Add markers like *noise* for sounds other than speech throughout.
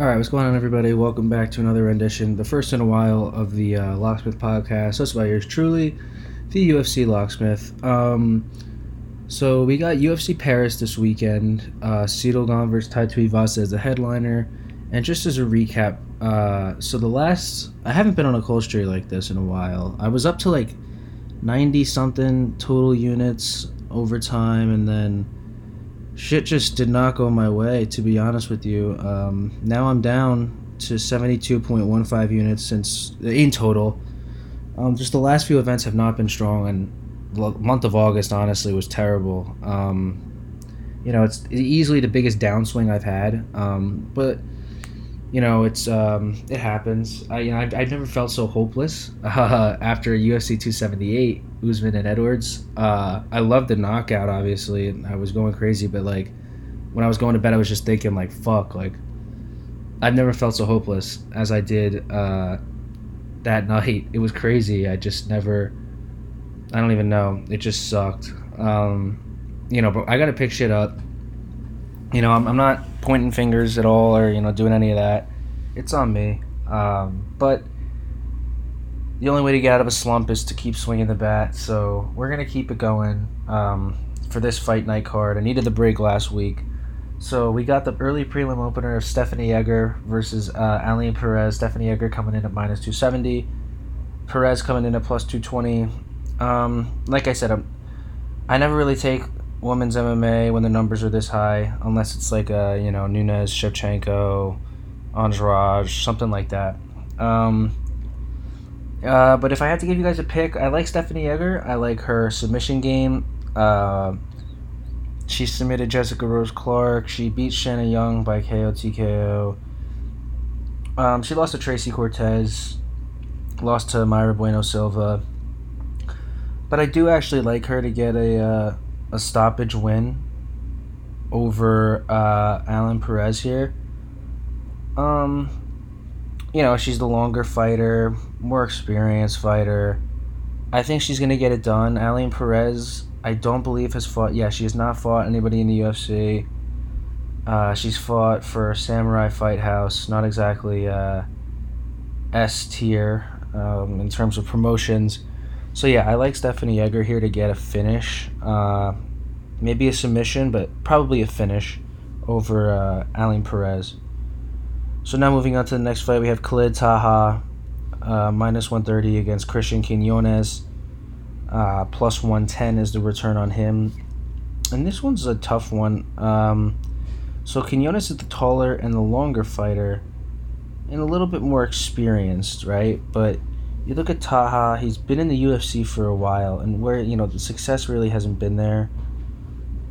All right, what's going on, everybody? Welcome back to another rendition, the first in a while, of the uh, Locksmith podcast. Hosted by yours truly, the UFC Locksmith. Um, so we got UFC Paris this weekend. Uh, Ciryl Gane versus Tai Tuivasa as the headliner. And just as a recap, uh, so the last I haven't been on a cold streak like this in a while. I was up to like ninety something total units over time, and then shit just did not go my way. To be honest with you, um, now I'm down to seventy two point one five units since in total. Um, just the last few events have not been strong, and the month of August honestly was terrible. Um, you know, it's easily the biggest downswing I've had, um, but you know, it's um, it happens. I you know I've, I've never felt so hopeless uh, *laughs* after UFC 278, Usman and Edwards. Uh, I loved the knockout, obviously, and I was going crazy. But like, when I was going to bed, I was just thinking like, fuck, like, I've never felt so hopeless as I did uh, that night. It was crazy. I just never. I don't even know. It just sucked. Um, you know, but I got to pick shit up you know, I'm, I'm not pointing fingers at all or, you know, doing any of that. It's on me. Um, but the only way to get out of a slump is to keep swinging the bat. So we're to keep it going um, for this fight night card. I needed the break last week. So we got the early prelim opener of Stephanie Egger versus uh, Ailin Perez. Stephanie Egger coming in at minus 270. Perez coming in at plus 220. Um, like I said, I'm, I never really take women's MMA when the numbers are this high, unless it's like a you know Nunes, Shevchenko, Andrade, something like that. Um, uh, but if I had to give you guys a pick, I like Stephanie Egger. I like her submission game. Uh, she submitted Jessica Rose Clark. She beat Shanna Young by KO TKO. Um, she lost to Tracy Cortez. Lost to Mayra Bueno Silva. But I do actually like her to get a uh, a stoppage win over uh, Ailin Perez here. Um, you know, she's the longer fighter, more experienced fighter. I think she's gonna get it done. Alan Perez, I don't believe has fought. Yeah, she has not fought anybody in the UFC. Uh, she's fought for Samurai Fight House, not exactly uh, S tier um, in terms of promotions. So yeah, I like Stephanie Egger here to get a finish. Uh, maybe a submission, but probably a finish over uh, Ailin Perez. So now moving on to the next fight, we have Khalid Taha, uh, minus 130 against Christian Quinones. Uh, plus 110 is the return on him. And this one's a tough one. Um, so Quinones is the taller and the longer fighter, and a little bit more experienced, right? But you look at Taha, he's been in the UFC for a while, and where, you know, the success really hasn't been there.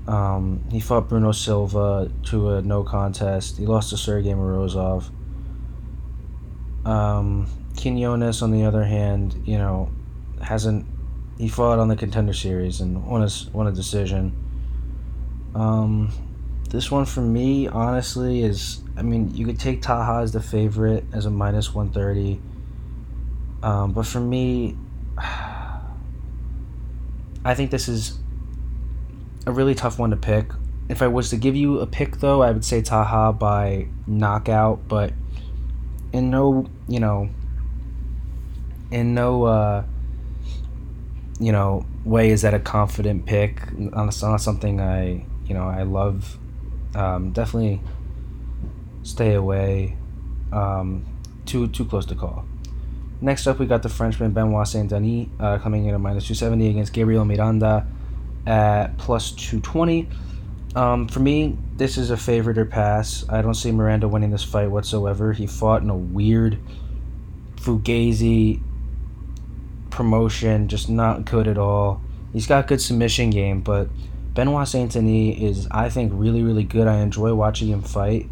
Um, he fought Bruno Silva to a no contest. He lost to Sergey Morozov. Um, Quinones, on the other hand, you know, hasn't. He fought on the contender series and won a, won a decision. Um, this one for me, honestly, is. I mean, you could take Taha as the favorite as a minus 130. Um, but for me, I think this is a really tough one to pick. If I was to give you a pick, though, I would say Taha by knockout, but in no, you know, in no, uh, you know, way is that a confident pick. On, on something I, you know, I love. Um, definitely stay away. Um, too too close to call. Next up, we got the Frenchman Benoit Saint Denis uh, coming in at minus 270 against Gabriel Miranda at plus 220. Um, for me, this is a favorite or pass. I don't see Miranda winning this fight whatsoever. He fought in a weird Fugazi promotion, just not good at all. He's got good submission game, but Benoit Saint Denis is, I think, really, really good. I enjoy watching him fight.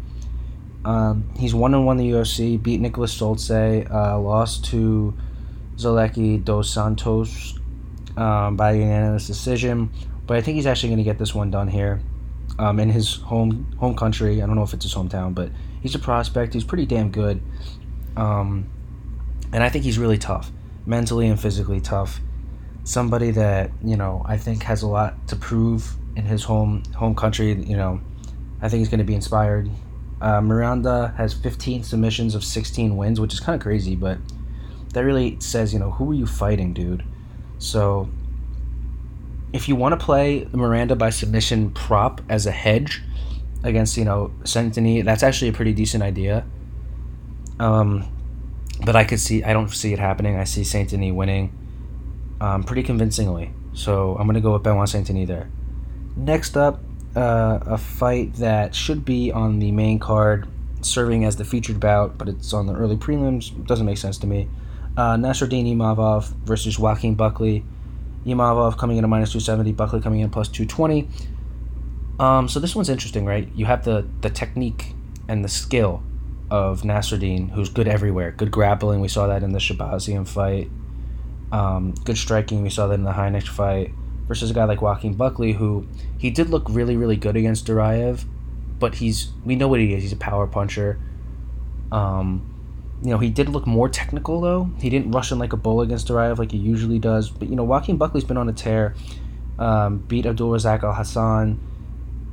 Um, he's one and one the UFC. Beat Niklas Stolze. Uh, lost to Zaleski dos Santos um, by unanimous decision. But I think he's actually going to get this one done here, um, in his home home country. I don't know if it's his hometown, but he's a prospect. He's pretty damn good, um, and I think he's really tough, mentally and physically tough. Somebody that you know I think has a lot to prove in his home home country. You know, I think he's going to be inspired Uh, Miranda has 15 submissions of 16 wins, which is kind of crazy, but that really says, you know, who are you fighting, dude? So if you want to play Miranda by submission prop as a hedge against, you know, Saint Denis, that's actually a pretty decent idea. Um, but I could see, I don't see it happening. I see Saint Denis winning um, pretty convincingly. So I'm going to go with Benoit Saint Denis there. Next up, uh, a fight that should be on the main card, serving as the featured bout, but it's on the early prelims. Doesn't make sense to me. Uh, Nassourdine Imavov versus Joaquin Buckley. Imavov coming in at minus 270, Buckley coming in plus 220. Um, so this one's interesting, right? You have the, the technique and the skill of Nassourdine, who's good everywhere. Good grappling, we saw that in the Shahbazyan fight. Um, good striking, we saw that in the Heinisch fight. Versus a guy like Joaquin Buckley, who he did look really, really good against Duraev, but he's we know what he is. He's a power puncher. Um, you know, he did look more technical though. He didn't rush in like a bull against Duraev like he usually does. But you know, Joaquin Buckley's been on a tear. Um, beat Abdulrazak Alhassan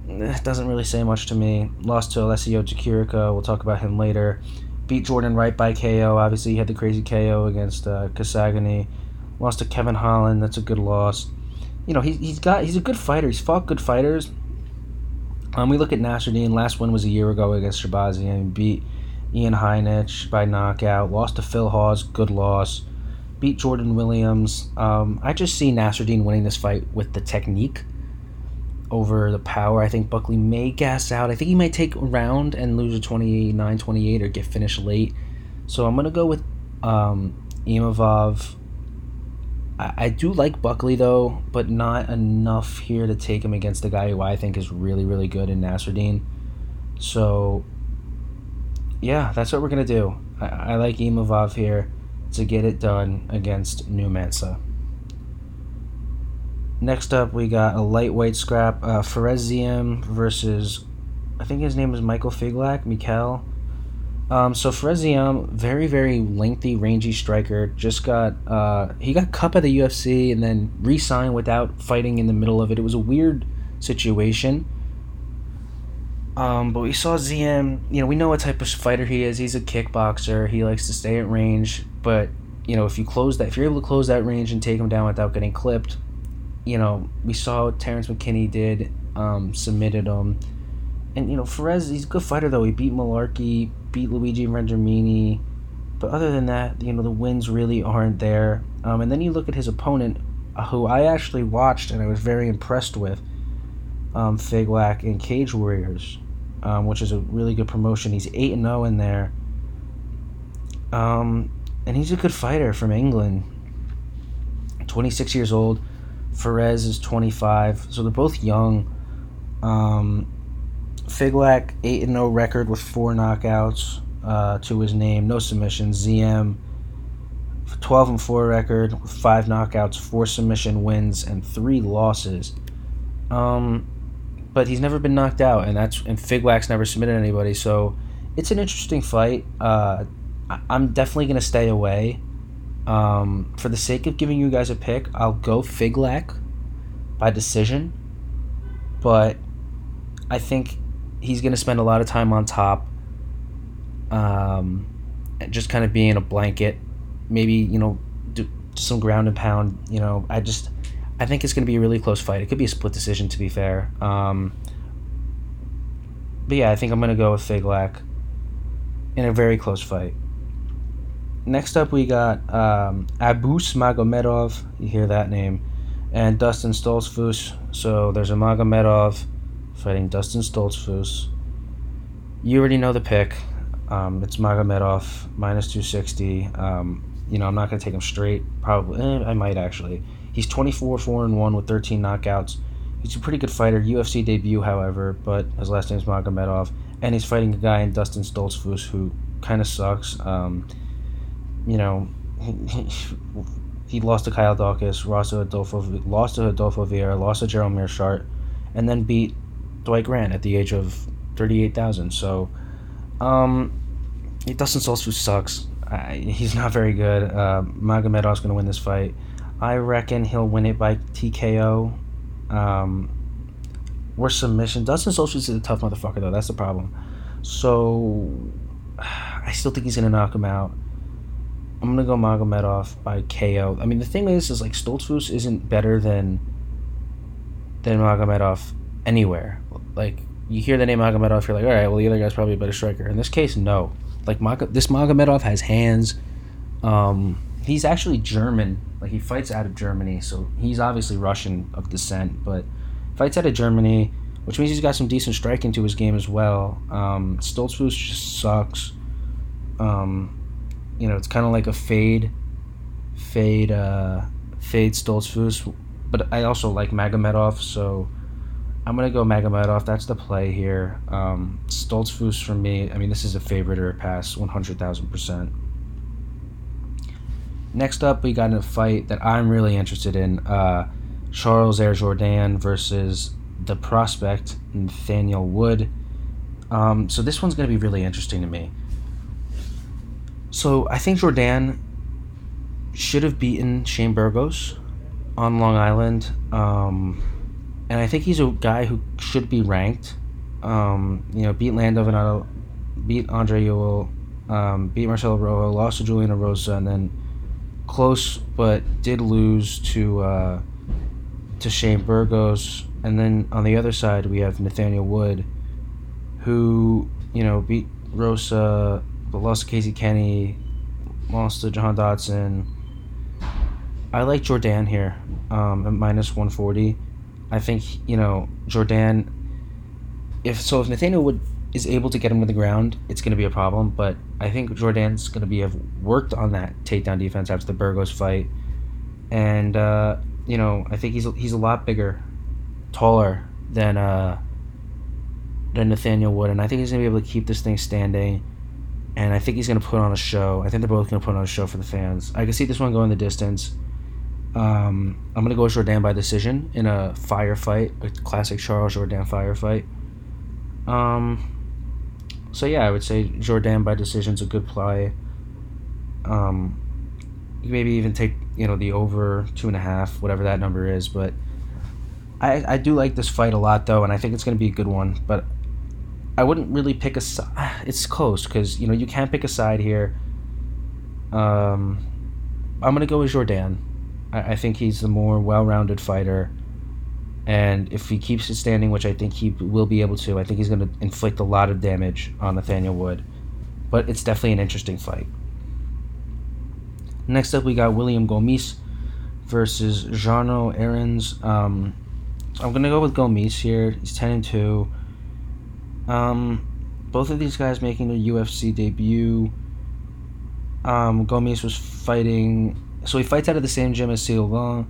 it doesn't really say much to me. Lost to Alessio Chirico. We'll talk about him later. Beat Jordan Wright by KO. Obviously, he had the crazy KO against uh, Kasanganay. Lost to Kevin Holland. That's a good loss. You know, he, he's got he's a good fighter. He's fought good fighters. Um, we look at Nassourdine. Last one was a year ago against Shahbazyan. Beat Ian Heinisch by knockout. Lost to Phil Hawes. Good loss. Beat Jordan Williams. Um, I just see Nassourdine winning this fight with the technique over the power. I think Buckley may gas out. I think he might take a round and lose a 29 28 or get finished late. So I'm going to go with um, Imavov. I, I do like Buckley, though, but not enough here to take him against the guy who I think is really, really good in Nassourdine. So, yeah, that's what we're to do. I, I like Imavov here to get it done against Numansah. Next up, we got a lightweight scrap, uh, Fares Ziam versus, I think his name is Michael Figlak, Mikel. Um, so Fares Ziam, very very lengthy, rangy striker, just got uh, he got cup at the UFC and then re-signed without fighting in the middle of it. It was a weird situation. Um, but we saw Ziam. You know, we know what type of fighter he is. He's a kickboxer. He likes to stay at range. But you know, if you close that, if you're able to close that range and take him down without getting clipped, you know, we saw what Terrence McKinney did, um, submitted him. And, you know, Fares, he's a good fighter, though. He beat Mullarkey, beat Luigi Vendramini. But other than that, you know, the wins really aren't there. Um, and then you look at his opponent, uh, who I actually watched and I was very impressed with, um, Figlak in Cage Warriors, um, which is a really good promotion. He's 8 and 0 in there. Um, and he's a good fighter from England. 26 years old Fares is 25, so they're both young. Um, Figlak 8 0 record with four knockouts uh, to his name, no submissions. Ziam 12 and 4 record with five knockouts, four submission wins, and three losses. Um, but he's never been knocked out, and that's and Figlak's never submitted anybody, so it's an interesting fight. Uh, I'm definitely gonna stay away. Um, for the sake of giving you guys a pick, I'll go Figlak by decision, but I think he's going to spend a lot of time on top, um, just kind of being a blanket. Maybe you know, do, some ground and pound. You know, I just I think it's going to be a really close fight. It could be a split decision, to be fair. Um, but yeah, I think I'm going to go with Figlak in a very close fight. Next up, we got um, Abus Magomedov. You hear that name. And Dustin Stoltzfus. So there's a Magomedov fighting Dustin Stoltzfus. You already know the pick. Um, it's Magomedov, minus 260. Um, you know, I'm not going to take him straight. Probably. Eh, I might actually. He's 24 4 and 1 with 13 knockouts. He's a pretty good fighter. UFC debut, however, but his last name's Magomedov. And he's fighting a guy in Dustin Stoltzfus who kind of sucks. Um, you know, *laughs* he, lost to Kyle Daukaus, lost to Adolfo, lost to Adolfo Vieira, lost to Gerald Meerschaert, and then beat Dwight Grant at the age of 38,000. So, um, Dustin Stoltzfus sucks. I, he's not very good. Uh, Magomedov's going to win this fight. I reckon he'll win it by TKO. Um, or submission. Dustin Stoltzfus is a tough motherfucker, though. That's the problem. So *sighs* I still think he's gonna knock him out. I'm gonna go Magomedov by KO. I mean, the thing is, is like Stoltzfus isn't better than than Magomedov anywhere. Like you hear the name Magomedov, you're like, all right, well the other guy's probably a better striker. In this case, no. Like Mag- this Magomedov has hands. Um, he's actually German. Like he fights out of Germany, so he's obviously Russian of descent, but fights out of Germany, which means he's got some decent striking to his game as well. Um, Stoltzfus just sucks. Um, you know, it's kind of like a fade, fade, uh, fade Stoltzfus. But I also like Magomedov, so I'm gonna go Magomedov. That's the play here. Um, Stoltzfus for me. I mean, this is a favorite or a pass, one hundred thousand percent. Next up, we got a fight that I'm really interested in: uh, Charles Air Jordan versus the prospect Nathaniel Wood. Um, so this one's gonna be really interesting to me. So I think Jourdain should have beaten Shane Burgos on Long Island. Um, and I think he's a guy who should be ranked. Um, you know, beat Lando Vannata, beat Andre Ewell, um, beat Marcelo Rojo, lost to Julian Erosa, and then close but did lose to uh, to Shane Burgos. And then on the other side, we have Nathaniel Wood, who you know beat Erosa, but lost to Casey Kenney, lost to John Dodson. I like Jourdain here um, at minus 140. I think, you know, Jourdain. if so, if Nathaniel Wood is able to get him to the ground, it's going to be a problem. But I think Jourdain's going to be have worked on that takedown defense after the Burgos fight. And, uh, you know, I think he's, he's a lot bigger, taller than, uh, than Nathaniel Wood. And I think he's going to be able to keep this thing standing and I think he's going to put on a show. I think they're both going to put on a show for the fans. I can see this one going the distance. Um, I'm to go with Jourdain by decision in a firefight, a classic Charles Jourdain firefight. Um, so yeah, I would say Jourdain by decision is a good play. Um, maybe even take you know the over two and a half, whatever that number is. But I I do like this fight a lot though, and I think it's to be a good one. But I wouldn't really pick a side. *sighs* It's close because you know you can't pick a side here. Um, I'm gonna go with Jourdain. I, I think he's the more well-rounded fighter, and if he keeps it standing, which I think he will be able to, I think he's gonna inflict a lot of damage on Nathaniel Wood. But it's definitely an interesting fight. Next up, we got William Gomis versus Jarno Errens. Um, I'm gonna go with Gomis here. He's ten and two. Um, both of these guys making their UFC debut. Um, Gomis was fighting, so he fights out of the same gym as Sylvain.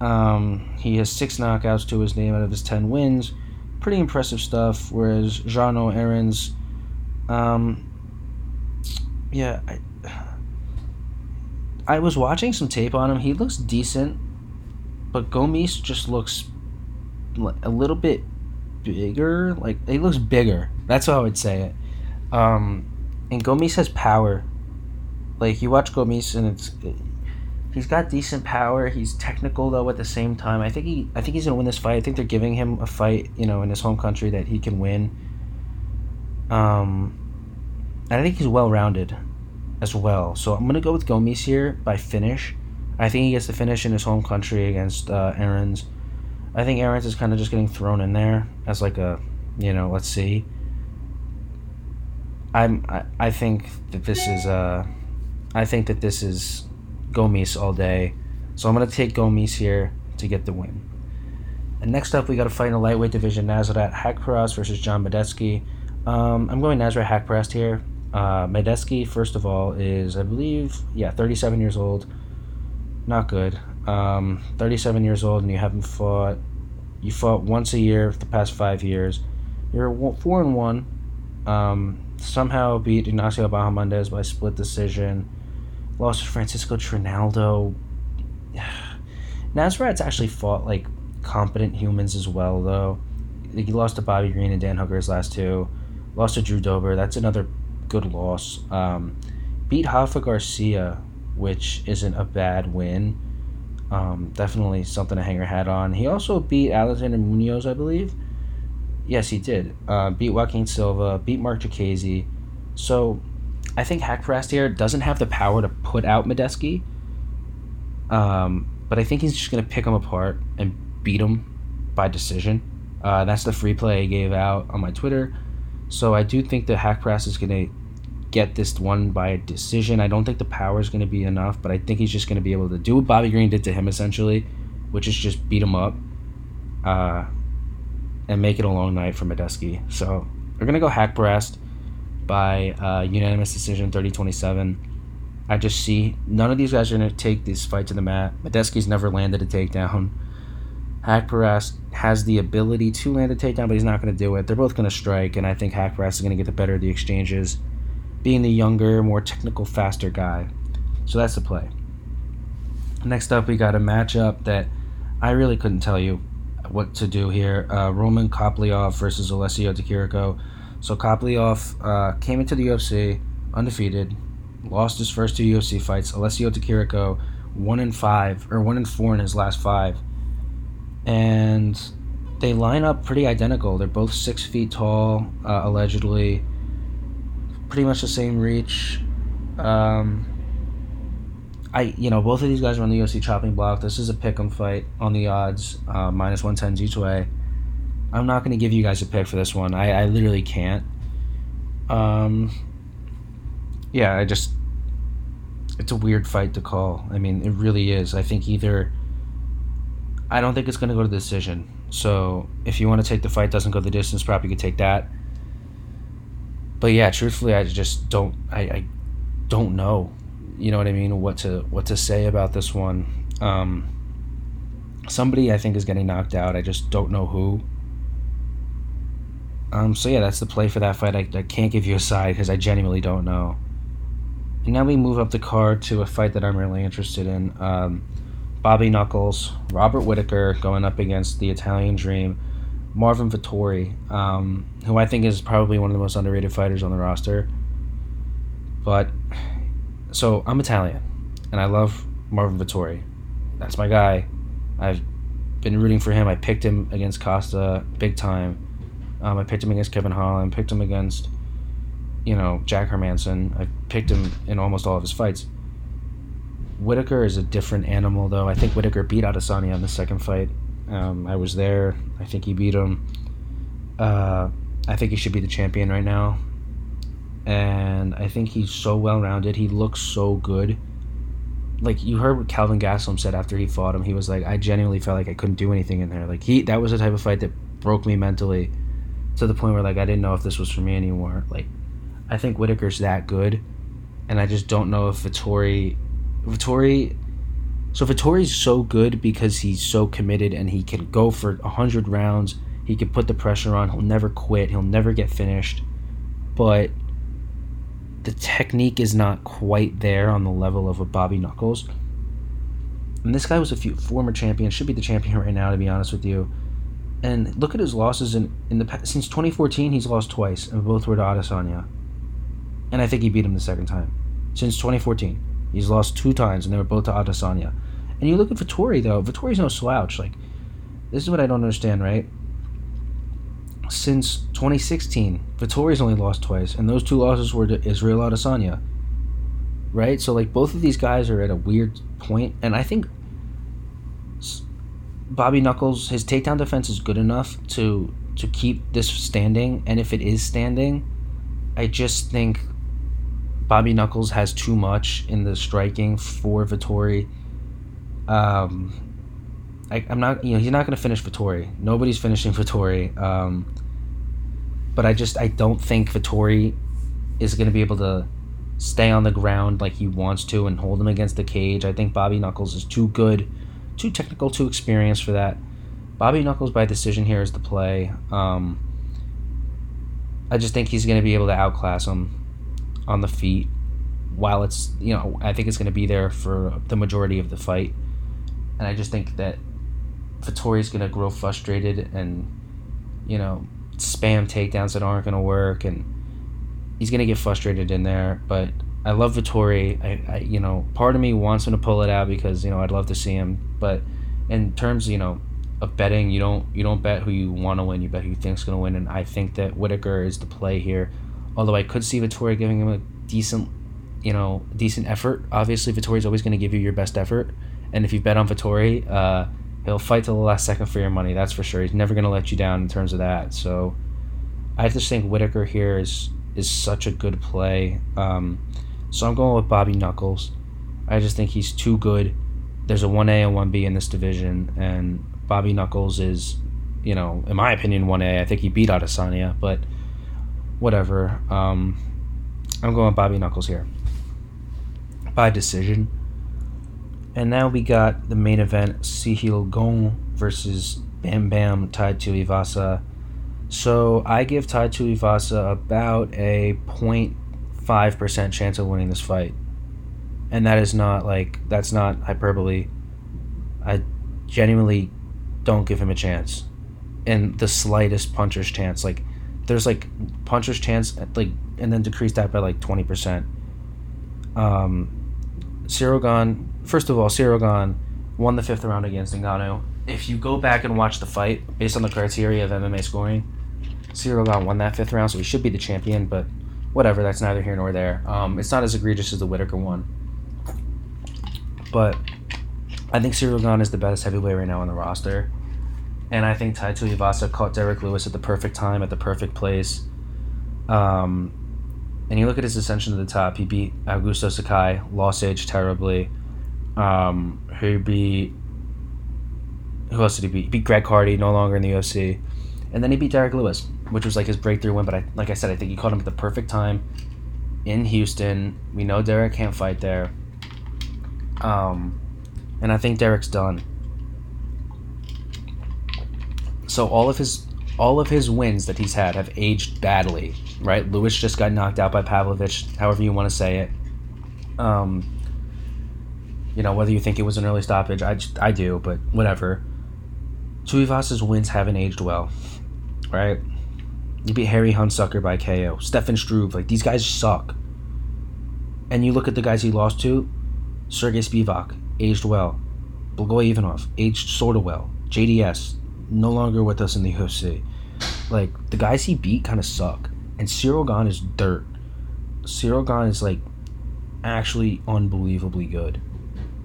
Um, he has six knockouts to his name out of his ten wins. Pretty impressive stuff. Whereas Jarno Errens, um, yeah, I, I was watching some tape on him. He looks decent, but Gomis just looks a little bit bigger. Like he looks bigger. That's how I would say it. Um, and Gomis has power. Like you watch Gomis and it's, it, he's got decent power. He's technical though at the same time. I think he, I think he's gonna win this fight. I think they're giving him a fight, you know, in his home country that he can win. Um, and I think he's well rounded, as well. So I'm gonna go with Gomis here by finish. I think he gets the finish in his home country against uh, Errens. I think Errens is kind of just getting thrown in there as like a, you know, let's see. I'm I, I think that this is uh I think that this is Gomis all day. So I'm gonna take Gomis here to get the win. And next up we got a fight in the lightweight division, Nasrat Haqparast versus John Medeski. Um, I'm going Nasrat Haqparast here. Uh, Medeski, first of all, is I believe yeah, 37 years old. Not good um, 37 years old and you haven't fought you fought once a year for the past five years you're four and one um, somehow beat Ignacio Bahamondes by split decision lost to Francisco Trinaldo *sighs* Nasrat's actually fought like competent humans as well though he lost to Bobby Green and Dan Hooker his last two lost to Drew Dober that's another good loss um, beat Rafa Garcia which isn't a bad win um, definitely something to hang your hat on. He also beat Alexander Munoz, I believe. Yes, he did. Uh, beat Joaquin Silva, beat Mark Diakiese. So I think Haqparast here doesn't have the power to put out Medeski. Um, but I think he's just going to pick him apart and beat him by decision. Uh, that's the free play I gave out on my Twitter. So I do think that Haqparast is going to get this one by a decision. I don't think the power is going to be enough, but I think he's just going to be able to do what Bobby Green did to him essentially, which is just beat him up uh, and make it a long night for Medeski. So we're going to go Hack Haqparast by uh, unanimous decision 30 27. I just see none of these guys are going to take this fight to the mat. Medeski's never landed a takedown. Haqparast has the ability to land a takedown, but he's not going to do it. They're both going to strike, and I think Haqparast is going to get the better of the exchanges, being the younger, more technical, faster guy. So that's the play. Next up, we got a matchup that I really couldn't tell you what to do here. Uh, Roman Kopylov versus Alessio Chirico. So Kopylov uh, came into the UFC undefeated, lost his first two UFC fights. Alessio Chirico, one in five or one in four in his last five, and they line up pretty identical. They're both six feet tall, uh, allegedly, pretty much the same reach. Um, I you know both of these guys are on the UFC chopping block. This is a pick 'em fight on the odds, uh, minus one ten each way. I'm not going to give you guys a pick for this one. I, I literally can't. Um, yeah, I just it's a weird fight to call. I mean, it really is. I think either I don't think it's going to go to the decision. So if you want to take the fight doesn't go the distance, probably could take that. But yeah, truthfully, I just don't. I, I don't know. You know what I mean? What to what to say about this one? Um, somebody I think is getting knocked out. I just don't know who. Um, so yeah, that's the play for that fight. I, I can't give you a side because I genuinely don't know. And now we move up the card to a fight that I'm really interested in. Um, Bobby Knuckles, Robert Whittaker going up against the Italian Dream, Marvin Vettori, um, who I think is probably one of the most underrated fighters on the roster. But, so I'm Italian, and I love Marvin Vettori. That's my guy. I've been rooting for him. I picked him against Costa big time. Um, I picked him against Kevin Holland, picked him against you know, Jack Hermansson. I picked him in almost all of his fights. Whittaker is a different animal, though. I think Whittaker beat Adesanya in the second fight. Um, I was there. I think he beat him. Uh, I think he should be the champion right now. And I think he's so well rounded. He looks so good. Like you heard what Calvin Gastelum said after he fought him. He was like, I genuinely felt like I couldn't do anything in there. Like he, that was the type of fight that broke me mentally, to the point where like I didn't know if this was for me anymore. Like I think Whittaker's that good, and I just don't know if Vettori, Vettori, so Vettori's so good because he's so committed and he can go for hundred rounds. He can put the pressure on. He'll never quit. He'll never get finished, but the technique is not quite there on the level of a Bobby Knuckles. And this guy was a few, former champion, should be the champion *laughs* right now, to be honest with you. And look at his losses in, in the since 2014. He's lost twice, and both were to Adesanya and I think he beat him the second time. Since 2014, he's lost two times, and they were both to Adesanya. And you look at Vettori though. Vettori's no slouch. Like, this is what I don't understand, right? Since 2016, Vettori's only lost twice, and those two losses were to Israel Adesanya. Right, so like both of these guys are at a weird point, and I think Bobby Knuckles, his takedown defense is good enough to to keep this standing, and if it is standing, I just think Bobby Knuckles has too much in the striking for Vettori. Um, I, am not, you know, he's not going to finish Vettori. Nobody's finishing *laughs* Vettori. Um, but I just, I don't think Vettori is going to be able to stay on the ground like he wants to and hold him against the cage. I think Bobby Knuckles is too good, too technical, too experienced for that. Bobby Knuckles by decision here is the play. Um, I just think he's going to be able to outclass him on the feet while it's you know I think it's going to be there for the majority of the fight, and I just think that Vettori's going to grow frustrated and you know spam takedowns that aren't going to work, and he's going to get frustrated in there. But I love Vettori. I, I you know part of me wants him to pull it out because you know I'd love to see him, but in terms you know of betting. You don't you don't bet who you want to win. You bet who you think's going to win. And I think that Whittaker is the play here. Although I could see Vettori giving him a decent, you know, decent effort. Obviously, Vettori's always going to give you your best effort. And if you bet on Vettori, uh, he'll fight till the last second for your money. That's for sure. He's never going to let you down in terms of that. So I just think Whittaker here is is such a good play. Um, so I'm going with Bobby Knuckles. I just think he's too good. There's a 1A and 1B in this division, and Bobby Knuckles is, you know, in my opinion, 1A. I think he beat Adesanya, but whatever. Um, I'm going Bobby Knuckles here. By decision. And now we got the main event Ciryl Gane versus Bam Bam Tai Tuivasa. So I give Tai Tuivasa about a 0.5% chance of winning this fight. And that is not like, that's not hyperbole. I genuinely don't give him a chance. And the slightest puncher's chance. Like, there's like puncher's chance, like, and then decrease that by like 20%. Um, Ciryl Gane, first of all, Ciryl Gane won the fifth round against Ngannou. If you go back and watch the fight, based on the criteria of MMA scoring, Gane won that fifth round, so he should be the champion, but whatever, that's neither here nor there. Um, it's not as egregious as the Whittaker one. But I think Ciryl Gane is the best heavyweight right now on the roster. And I think Tai Tuivasa caught Derrick Lewis at the perfect time, at the perfect place. Um, and you look at his ascension to the top. He beat Augusto Sakai, lost age terribly. Um, he beat who else did he beat? He beat Greg Hardy, no longer in the UFC, and then he beat Derrick Lewis, which was like his breakthrough win. But I, like I said, I think he caught him at the perfect time in Houston. We know Derrick can't fight there. Um, and I think Derrick's done. So all of his all of his wins that he's had have aged badly, right? Lewis just got knocked out by Pavlovich, however you want to say it. Um, you know, whether you think it was an early stoppage, I, I do, but whatever. Tuivasa's wins haven't aged well, right? You beat Harry Hunsucker by KO. Stefan Struve, like, these guys suck. And you look at the guys he lost to, Sergey Spivak, aged well. Blagoy Ivanov, aged sort of well. JDS, no longer with us in the UFC. Like the guys he beat kind of suck, and Ciryl Gane is dirt. Ciryl Gane is like actually unbelievably good.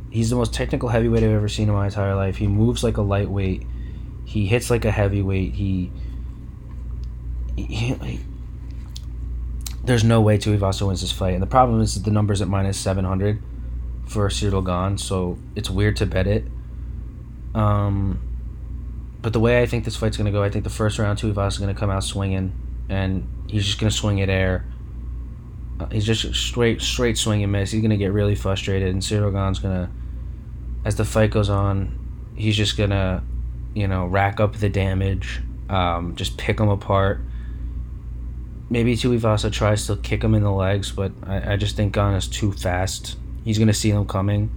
He's the most technical heavyweight I've ever seen in my entire life. He moves like a lightweight. He hits like a heavyweight. He, he, he there's no way Tuivasa wins this fight, and the problem is that the numbers at minus seven hundred for Ciryl Gane, so it's weird to bet it. Um, but the way I think this fight's gonna go, I think the first round, Tuivasa is gonna come out swinging, and he's just gonna swing at air. Uh, he's just straight, straight swing and miss. He's gonna get really frustrated, and Ciryl Gane's gonna, as the fight goes on, he's just gonna, you know, rack up the damage, um, just pick him apart. Maybe Tuivasa tries to kick him in the legs, but I, I just think Gane is too fast. He's gonna see them coming,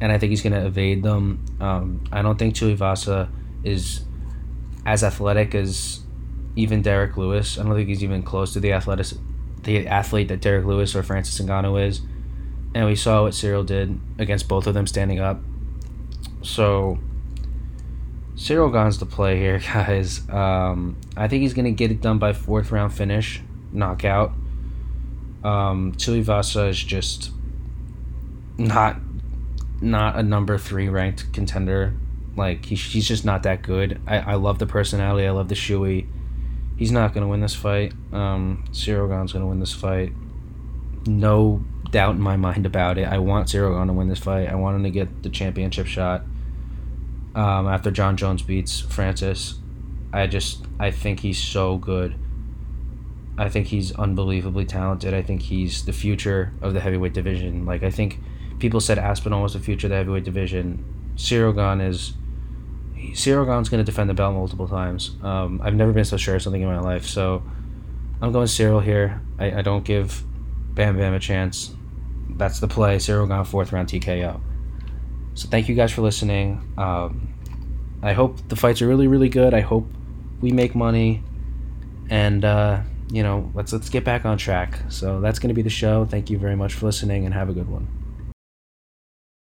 and I think he's gonna evade them. Um, I don't think Tuivasa is as athletic as even Derrick Lewis. I don't think he's even close to the athletic the athlete that Derrick Lewis or Francis Ngannou is. And we saw what Ciryl did against both of them standing up. So Ciryl Gane's the play here, *laughs* guys. Um, I think he's gonna get it done by fourth round finish, knockout. Um, Tuivasa is just not not a number three ranked contender like he, he's just not that good. I, I love the personality. I love the shoey. He's not gonna win this fight. Um, Ciryl Gane's gonna win this fight. No doubt in my mind about it. I want Ciryl Gane to win this fight. I want him to get the championship shot. Um, after Jon Jones beats Francis, I just I think he's so good. I think he's unbelievably talented. I think he's the future of the heavyweight division. Like I think people said Aspinall was the future of the heavyweight division. Ciryl Gane is Ciryl Gane's going to defend the belt multiple times. Um, I've never been so sure of something in my life, so I'm going Ciryl here. I, I don't give Bam Bam a chance. That's the play. Ciryl Gane fourth round TKO. So thank you guys for listening. Um, I hope the fights are really really good. I hope we make money, and uh, you know let's let's get back on track. So that's going to be the show. Thank you very much for listening, and have a good one.